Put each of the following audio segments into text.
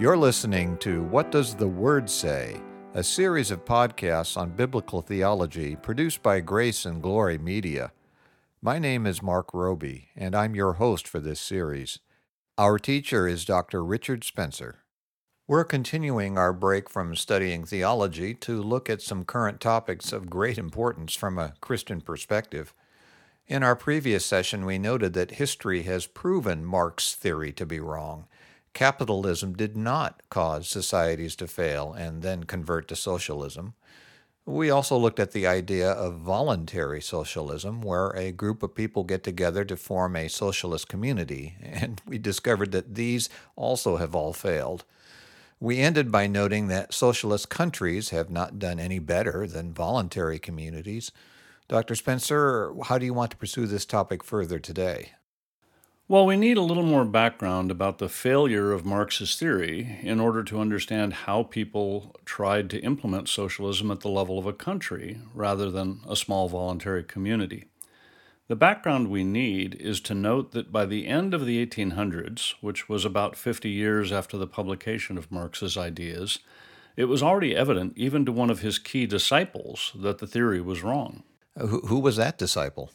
You're listening to What Does the Word Say? A series of podcasts on biblical theology produced by Grace and Glory Media. My name is Mark Roby, and I'm your host for this series. Our teacher is Dr. Richard Spencer. We're continuing our break from studying theology to look at some current topics of great importance from a Christian perspective. In our previous session, we noted that history has proven Marx's theory to be wrong. Capitalism did not cause societies to fail and then convert to socialism. We also looked at the idea of voluntary socialism, where a group of people get together to form a socialist community, and we discovered that these also have all failed. We ended by noting that socialist countries have not done any better than voluntary communities. Dr. Spencer, how do you want to pursue this topic further today? Well, we need a little more background about the failure of Marx's theory in order to understand how people tried to implement socialism at the level of a country rather than a small voluntary community. The background we need is to note that by the end of the 1800s, which was about 50 years after the publication of Marx's ideas, it was already evident, even to one of his key disciples, that the theory was wrong. Who, who was that disciple?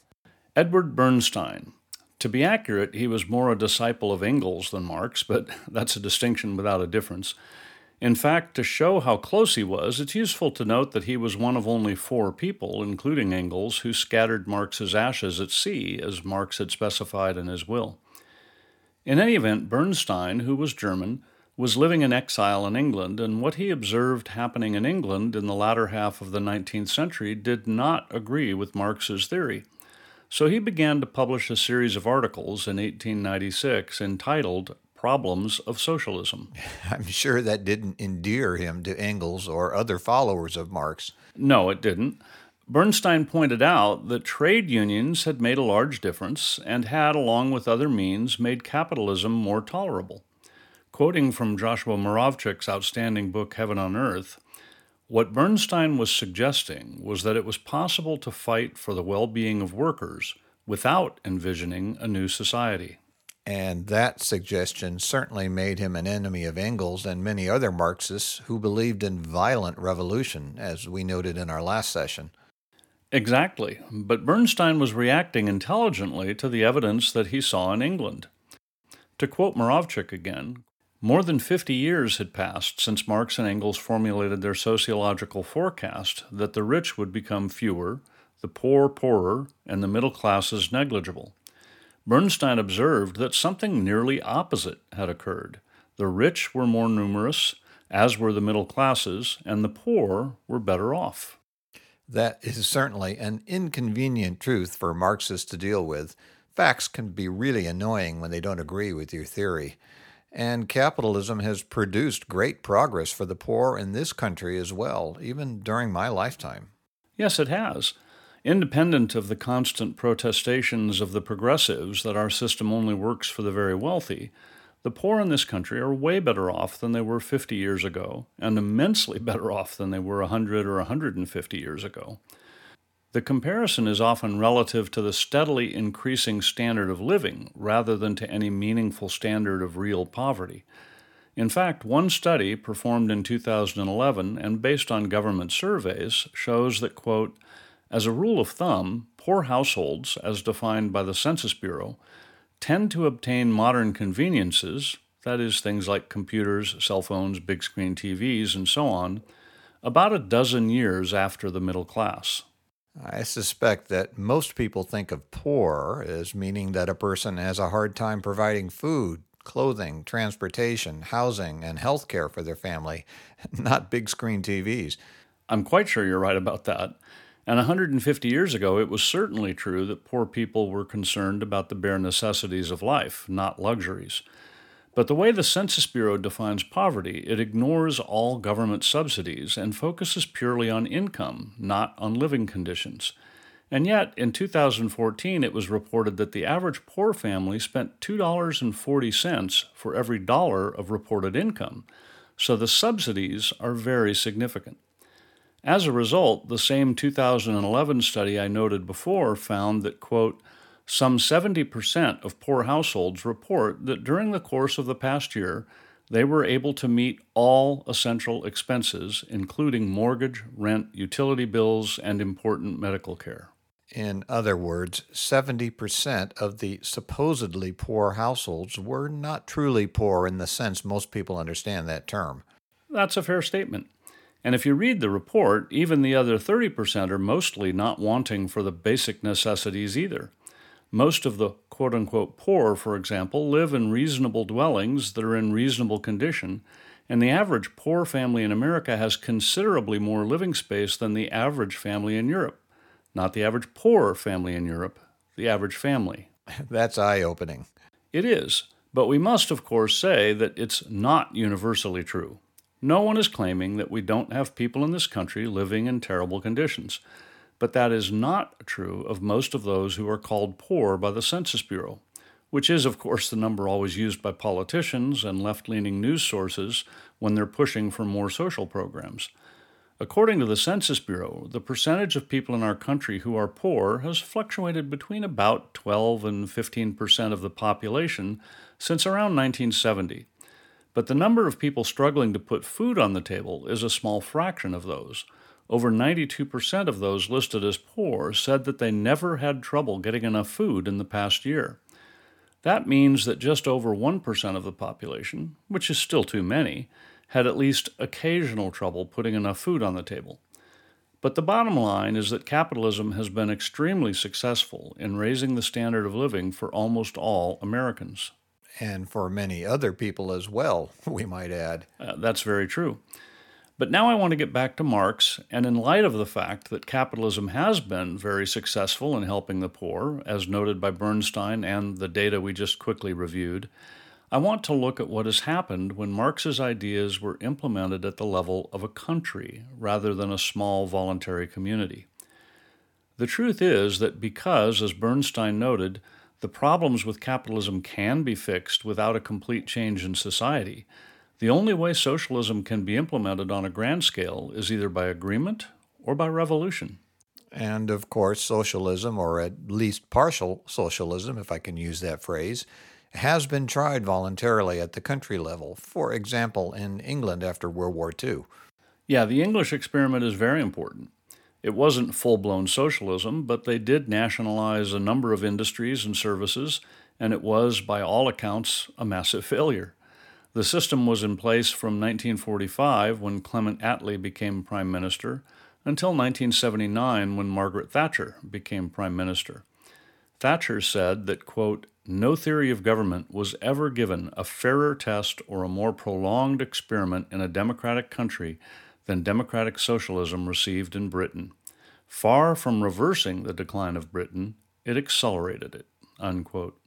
Edward Bernstein. To be accurate, he was more a disciple of Engels than Marx, but that's a distinction without a difference. In fact, to show how close he was, it's useful to note that he was one of only four people, including Engels, who scattered Marx's ashes at sea, as Marx had specified in his will. In any event, Bernstein, who was German, was living in exile in England, and what he observed happening in England in the latter half of the 19th century did not agree with Marx's theory. So he began to publish a series of articles in 1896 entitled problems of socialism. I'm sure that didn't endear him to Engels or other followers of Marx. No, it didn't. Bernstein pointed out that trade unions had made a large difference and had, along with other means, made capitalism more tolerable. Quoting from Joshua Muravchik's outstanding book Heaven on Earth, what Bernstein was suggesting was that it was possible to fight for the well being of workers without envisioning a new society. And that suggestion certainly made him an enemy of Engels and many other Marxists who believed in violent revolution, as we noted in our last session. Exactly, but Bernstein was reacting intelligently to the evidence that he saw in England. To quote Muravchik again, more than 50 years had passed since Marx and Engels formulated their sociological forecast that the rich would become fewer, the poor poorer, and the middle classes negligible. Bernstein observed that something nearly opposite had occurred. The rich were more numerous, as were the middle classes, and the poor were better off. That is certainly an inconvenient truth for Marxists to deal with. Facts can be really annoying when they don't agree with your theory. And capitalism has produced great progress for the poor in this country as well, even during my lifetime. Yes, it has. Independent of the constant protestations of the progressives that our system only works for the very wealthy, the poor in this country are way better off than they were 50 years ago, and immensely better off than they were 100 or 150 years ago. The comparison is often relative to the steadily increasing standard of living rather than to any meaningful standard of real poverty. In fact, one study performed in 2011 and based on government surveys shows that, quote, as a rule of thumb, poor households, as defined by the Census Bureau, tend to obtain modern conveniences, that is, things like computers, cell phones, big screen TVs, and so on, about a dozen years after the middle class. I suspect that most people think of poor as meaning that a person has a hard time providing food, clothing, transportation, housing, and health care for their family, not big screen TVs. I'm quite sure you're right about that. And 150 years ago, it was certainly true that poor people were concerned about the bare necessities of life, not luxuries. But the way the Census Bureau defines poverty, it ignores all government subsidies and focuses purely on income, not on living conditions. And yet, in 2014, it was reported that the average poor family spent $2.40 for every dollar of reported income. So the subsidies are very significant. As a result, the same 2011 study I noted before found that, quote, some 70% of poor households report that during the course of the past year, they were able to meet all essential expenses, including mortgage, rent, utility bills, and important medical care. In other words, 70% of the supposedly poor households were not truly poor in the sense most people understand that term. That's a fair statement. And if you read the report, even the other 30% are mostly not wanting for the basic necessities either. Most of the quote unquote poor, for example, live in reasonable dwellings that are in reasonable condition, and the average poor family in America has considerably more living space than the average family in Europe. Not the average poor family in Europe, the average family. That's eye opening. It is, but we must, of course, say that it's not universally true. No one is claiming that we don't have people in this country living in terrible conditions but that is not true of most of those who are called poor by the Census Bureau, which is, of course, the number always used by politicians and left leaning news sources when they're pushing for more social programs. According to the Census Bureau, the percentage of people in our country who are poor has fluctuated between about 12 and 15 percent of the population since around 1970. But the number of people struggling to put food on the table is a small fraction of those. Over 92% of those listed as poor said that they never had trouble getting enough food in the past year. That means that just over 1% of the population, which is still too many, had at least occasional trouble putting enough food on the table. But the bottom line is that capitalism has been extremely successful in raising the standard of living for almost all Americans. And for many other people as well, we might add. Uh, that's very true. But now I want to get back to Marx, and in light of the fact that capitalism has been very successful in helping the poor, as noted by Bernstein and the data we just quickly reviewed, I want to look at what has happened when Marx's ideas were implemented at the level of a country rather than a small voluntary community. The truth is that because, as Bernstein noted, the problems with capitalism can be fixed without a complete change in society, the only way socialism can be implemented on a grand scale is either by agreement or by revolution. And of course, socialism, or at least partial socialism, if I can use that phrase, has been tried voluntarily at the country level, for example, in England after World War II. Yeah, the English experiment is very important. It wasn't full blown socialism, but they did nationalize a number of industries and services, and it was, by all accounts, a massive failure. The system was in place from 1945 when Clement Attlee became Prime Minister until 1979 when Margaret Thatcher became Prime Minister. Thatcher said that, quote, no theory of government was ever given a fairer test or a more prolonged experiment in a democratic country than democratic socialism received in Britain. Far from reversing the decline of Britain, it accelerated it. Unquote.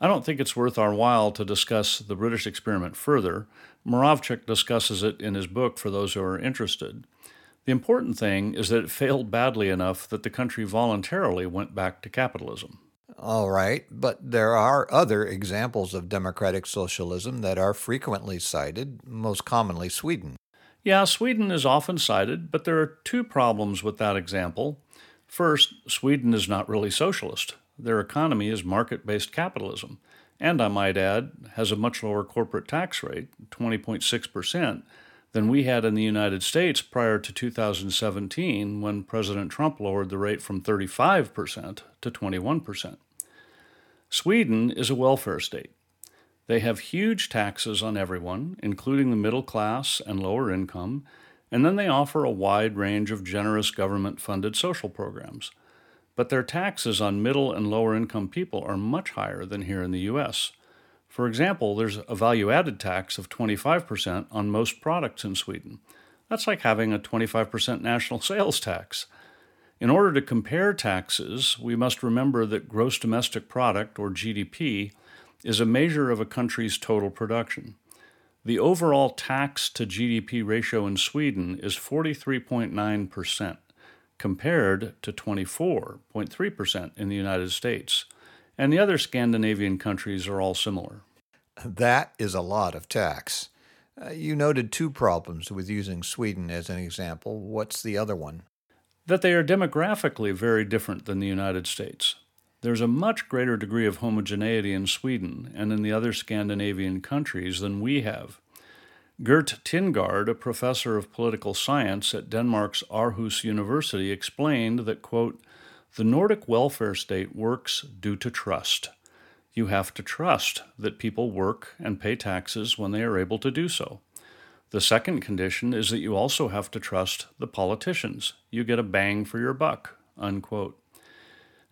I don't think it's worth our while to discuss the British experiment further. Muravchik discusses it in his book for those who are interested. The important thing is that it failed badly enough that the country voluntarily went back to capitalism. All right, but there are other examples of democratic socialism that are frequently cited, most commonly Sweden. Yeah, Sweden is often cited, but there are two problems with that example. First, Sweden is not really socialist. Their economy is market based capitalism, and I might add, has a much lower corporate tax rate, 20.6%, than we had in the United States prior to 2017 when President Trump lowered the rate from 35% to 21%. Sweden is a welfare state. They have huge taxes on everyone, including the middle class and lower income, and then they offer a wide range of generous government funded social programs but their taxes on middle and lower income people are much higher than here in the US. For example, there's a value added tax of 25% on most products in Sweden. That's like having a 25% national sales tax. In order to compare taxes, we must remember that gross domestic product, or GDP, is a measure of a country's total production. The overall tax to GDP ratio in Sweden is 43.9% compared to 24.3% in the United States. And the other Scandinavian countries are all similar. That is a lot of tax. Uh, you noted two problems with using Sweden as an example. What's the other one? That they are demographically very different than the United States. There's a much greater degree of homogeneity in Sweden and in the other Scandinavian countries than we have. Gert Tinggaard, a professor of political science at Denmark's Aarhus University, explained that, quote, the Nordic welfare state works due to trust. You have to trust that people work and pay taxes when they are able to do so. The second condition is that you also have to trust the politicians. You get a bang for your buck. Unquote.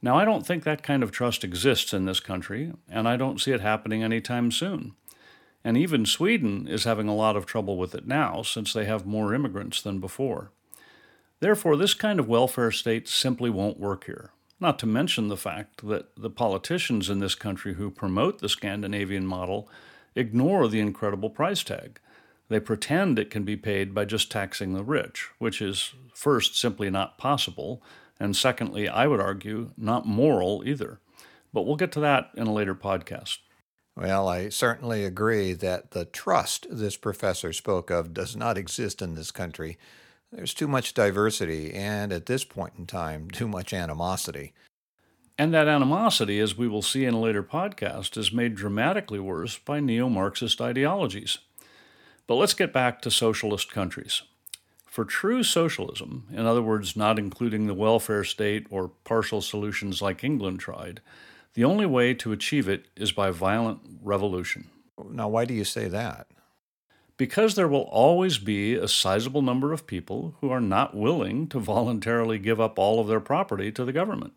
Now, I don't think that kind of trust exists in this country, and I don't see it happening anytime soon. And even Sweden is having a lot of trouble with it now, since they have more immigrants than before. Therefore, this kind of welfare state simply won't work here. Not to mention the fact that the politicians in this country who promote the Scandinavian model ignore the incredible price tag. They pretend it can be paid by just taxing the rich, which is, first, simply not possible, and secondly, I would argue, not moral either. But we'll get to that in a later podcast. Well, I certainly agree that the trust this professor spoke of does not exist in this country. There's too much diversity, and at this point in time, too much animosity. And that animosity, as we will see in a later podcast, is made dramatically worse by neo Marxist ideologies. But let's get back to socialist countries. For true socialism, in other words, not including the welfare state or partial solutions like England tried, the only way to achieve it is by violent revolution. Now, why do you say that? Because there will always be a sizable number of people who are not willing to voluntarily give up all of their property to the government.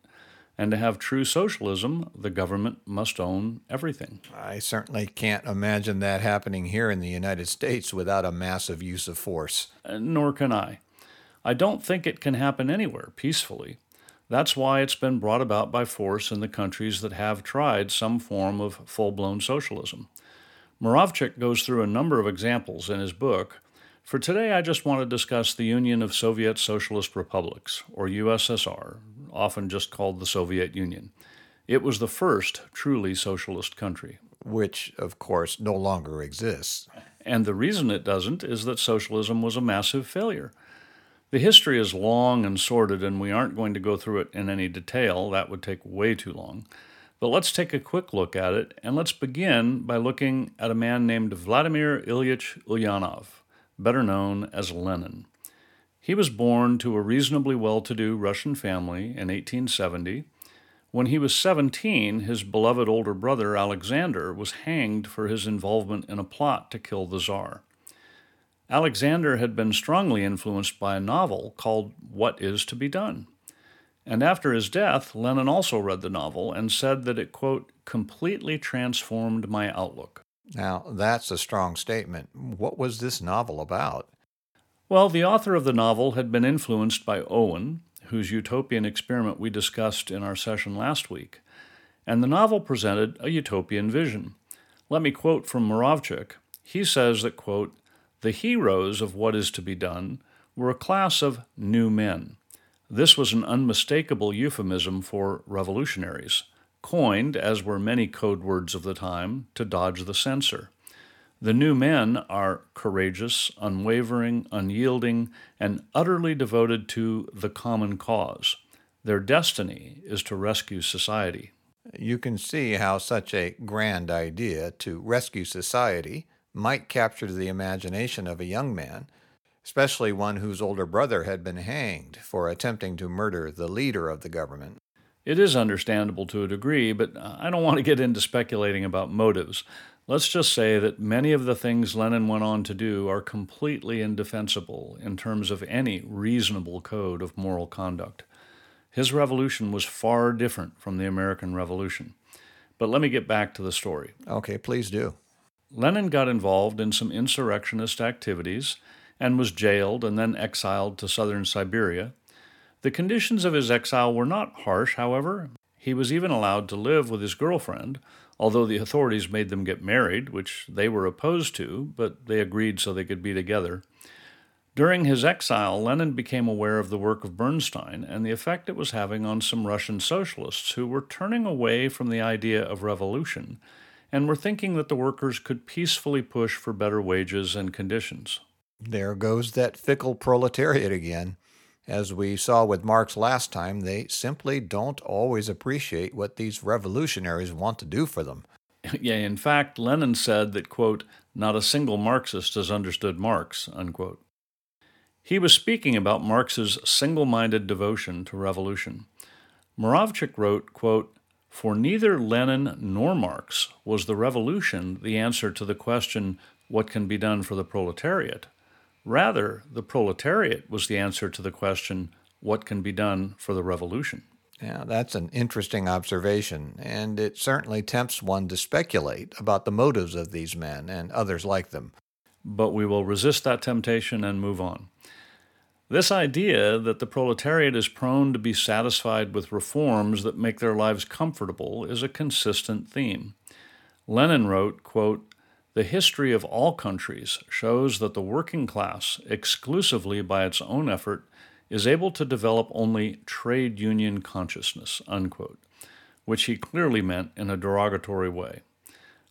And to have true socialism, the government must own everything. I certainly can't imagine that happening here in the United States without a massive use of force. Uh, nor can I. I don't think it can happen anywhere peacefully. That's why it's been brought about by force in the countries that have tried some form of full blown socialism. Muravchik goes through a number of examples in his book. For today, I just want to discuss the Union of Soviet Socialist Republics, or USSR, often just called the Soviet Union. It was the first truly socialist country. Which, of course, no longer exists. And the reason it doesn't is that socialism was a massive failure. The history is long and sordid, and we aren't going to go through it in any detail. That would take way too long. But let's take a quick look at it, and let's begin by looking at a man named Vladimir Ilyich Ulyanov, better known as Lenin. He was born to a reasonably well to do Russian family in 1870. When he was 17, his beloved older brother Alexander was hanged for his involvement in a plot to kill the Tsar. Alexander had been strongly influenced by a novel called What Is to Be Done. And after his death, Lenin also read the novel and said that it, quote, completely transformed my outlook. Now, that's a strong statement. What was this novel about? Well, the author of the novel had been influenced by Owen, whose utopian experiment we discussed in our session last week, and the novel presented a utopian vision. Let me quote from Muravchik. He says that, quote, the heroes of what is to be done were a class of new men. This was an unmistakable euphemism for revolutionaries, coined, as were many code words of the time, to dodge the censor. The new men are courageous, unwavering, unyielding, and utterly devoted to the common cause. Their destiny is to rescue society. You can see how such a grand idea to rescue society might capture the imagination of a young man, especially one whose older brother had been hanged for attempting to murder the leader of the government. It is understandable to a degree, but I don't want to get into speculating about motives. Let's just say that many of the things Lenin went on to do are completely indefensible in terms of any reasonable code of moral conduct. His revolution was far different from the American Revolution. But let me get back to the story. Okay, please do. Lenin got involved in some insurrectionist activities and was jailed and then exiled to southern Siberia. The conditions of his exile were not harsh, however. He was even allowed to live with his girlfriend, although the authorities made them get married, which they were opposed to, but they agreed so they could be together. During his exile, Lenin became aware of the work of Bernstein and the effect it was having on some Russian socialists who were turning away from the idea of revolution and we were thinking that the workers could peacefully push for better wages and conditions. There goes that fickle proletariat again. As we saw with Marx last time, they simply don't always appreciate what these revolutionaries want to do for them. Yeah, in fact, Lenin said that, quote, not a single Marxist has understood Marx, unquote. He was speaking about Marx's single minded devotion to revolution. Muravchik wrote, quote, For neither Lenin nor Marx was the revolution the answer to the question, What can be done for the proletariat? Rather, the proletariat was the answer to the question, What can be done for the revolution? Yeah, that's an interesting observation, and it certainly tempts one to speculate about the motives of these men and others like them. But we will resist that temptation and move on. This idea that the proletariat is prone to be satisfied with reforms that make their lives comfortable is a consistent theme. Lenin wrote, quote, The history of all countries shows that the working class, exclusively by its own effort, is able to develop only trade union consciousness, unquote, which he clearly meant in a derogatory way.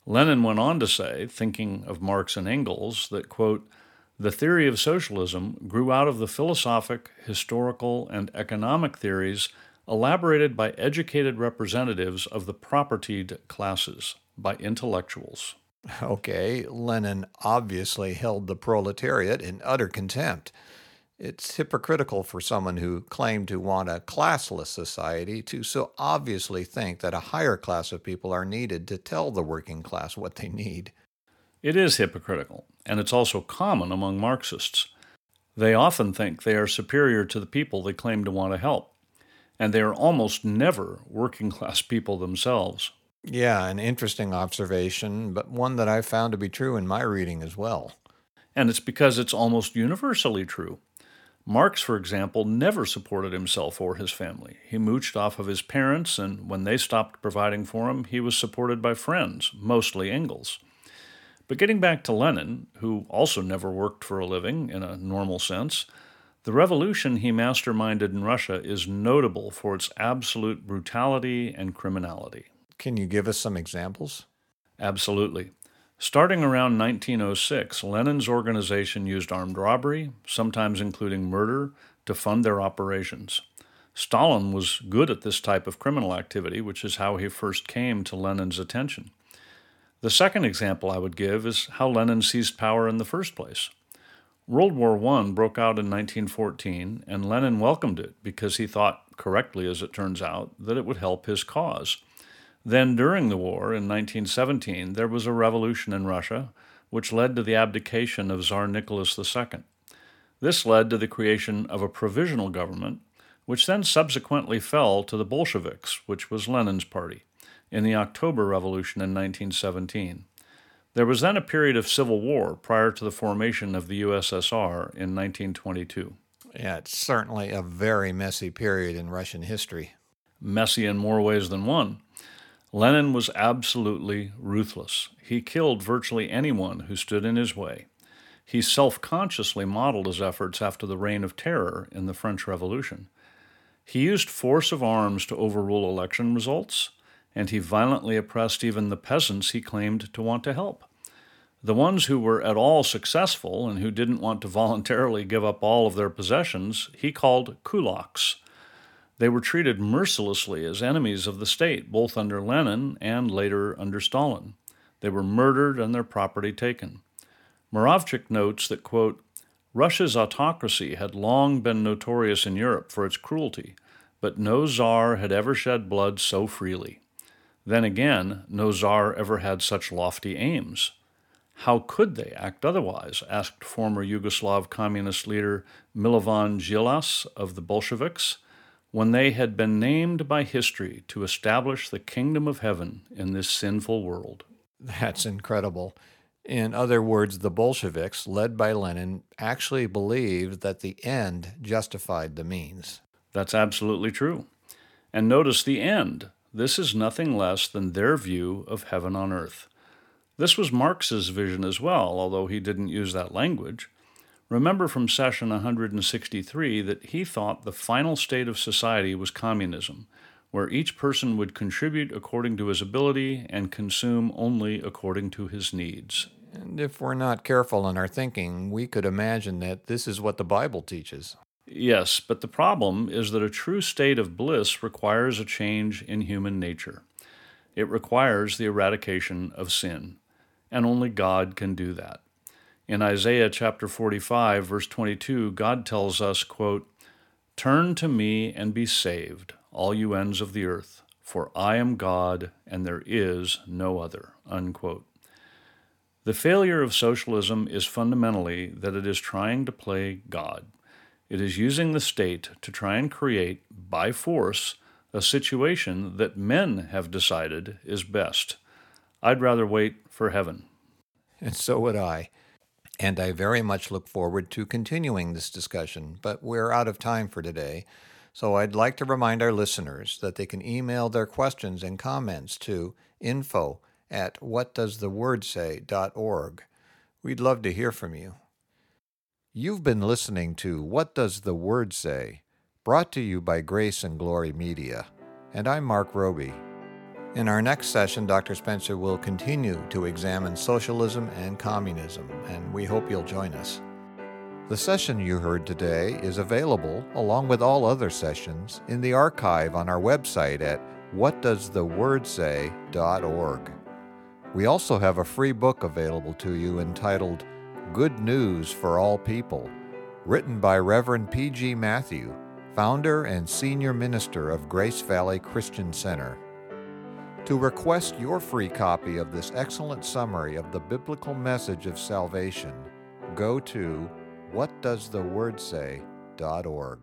Lenin went on to say, thinking of Marx and Engels, that, quote, the theory of socialism grew out of the philosophic, historical, and economic theories elaborated by educated representatives of the propertied classes, by intellectuals. Okay, Lenin obviously held the proletariat in utter contempt. It's hypocritical for someone who claimed to want a classless society to so obviously think that a higher class of people are needed to tell the working class what they need. It is hypocritical, and it's also common among Marxists. They often think they are superior to the people they claim to want to help, and they are almost never working class people themselves. Yeah, an interesting observation, but one that I found to be true in my reading as well. And it's because it's almost universally true. Marx, for example, never supported himself or his family. He mooched off of his parents, and when they stopped providing for him, he was supported by friends, mostly Engels. But getting back to Lenin, who also never worked for a living in a normal sense, the revolution he masterminded in Russia is notable for its absolute brutality and criminality. Can you give us some examples? Absolutely. Starting around 1906, Lenin's organization used armed robbery, sometimes including murder, to fund their operations. Stalin was good at this type of criminal activity, which is how he first came to Lenin's attention. The second example I would give is how Lenin seized power in the first place. World War I broke out in 1914, and Lenin welcomed it because he thought, correctly as it turns out, that it would help his cause. Then, during the war in 1917, there was a revolution in Russia, which led to the abdication of Tsar Nicholas II. This led to the creation of a provisional government, which then subsequently fell to the Bolsheviks, which was Lenin's party, in the October Revolution in 1917. There was then a period of civil war prior to the formation of the USSR in 1922. Yeah, it's certainly a very messy period in Russian history. Messy in more ways than one. Lenin was absolutely ruthless. He killed virtually anyone who stood in his way. He self consciously modeled his efforts after the Reign of Terror in the French Revolution. He used force of arms to overrule election results, and he violently oppressed even the peasants he claimed to want to help. The ones who were at all successful and who didn't want to voluntarily give up all of their possessions, he called kulaks, they were treated mercilessly as enemies of the state, both under Lenin and later under Stalin. They were murdered and their property taken. Muravchik notes that, quote, Russia's autocracy had long been notorious in Europe for its cruelty, but no czar had ever shed blood so freely. Then again, no czar ever had such lofty aims. How could they act otherwise? asked former Yugoslav communist leader Milovan Djilas of the Bolsheviks when they had been named by history to establish the kingdom of heaven in this sinful world. That's incredible. In other words, the Bolsheviks, led by Lenin, actually believed that the end justified the means. That's absolutely true. And notice the end. This is nothing less than their view of heaven on earth. This was Marx's vision as well, although he didn't use that language. Remember from session 163 that he thought the final state of society was communism, where each person would contribute according to his ability and consume only according to his needs. And if we're not careful in our thinking, we could imagine that this is what the Bible teaches. Yes, but the problem is that a true state of bliss requires a change in human nature. It requires the eradication of sin, and only God can do that. In Isaiah chapter 45 verse 22, God tells us, quote, "Turn to me and be saved, all you ends of the earth, for I am God and there is no other." Unquote. The failure of socialism is fundamentally that it is trying to play God. It is using the state to try and create, by force, a situation that men have decided is best. I'd rather wait for heaven. And so would I. And I very much look forward to continuing this discussion, but we're out of time for today. So I'd like to remind our listeners that they can email their questions and comments to info at whatdoesthewordsay.org. We'd love to hear from you. You've been listening to What Does the Word Say? brought to you by Grace and Glory Media. And I'm Mark Roby. In our next session, Dr. Spencer will continue to examine socialism and communism, and we hope you'll join us. The session you heard today is available, along with all other sessions, in the archive on our website at whatdoesthewordsay.org. We also have a free book available to you entitled Good News for All People, written by Reverend P.G. Matthew, founder and senior minister of Grace Valley Christian Center. To request your free copy of this excellent summary of the biblical message of salvation, go to whatdoesthewordsay.org.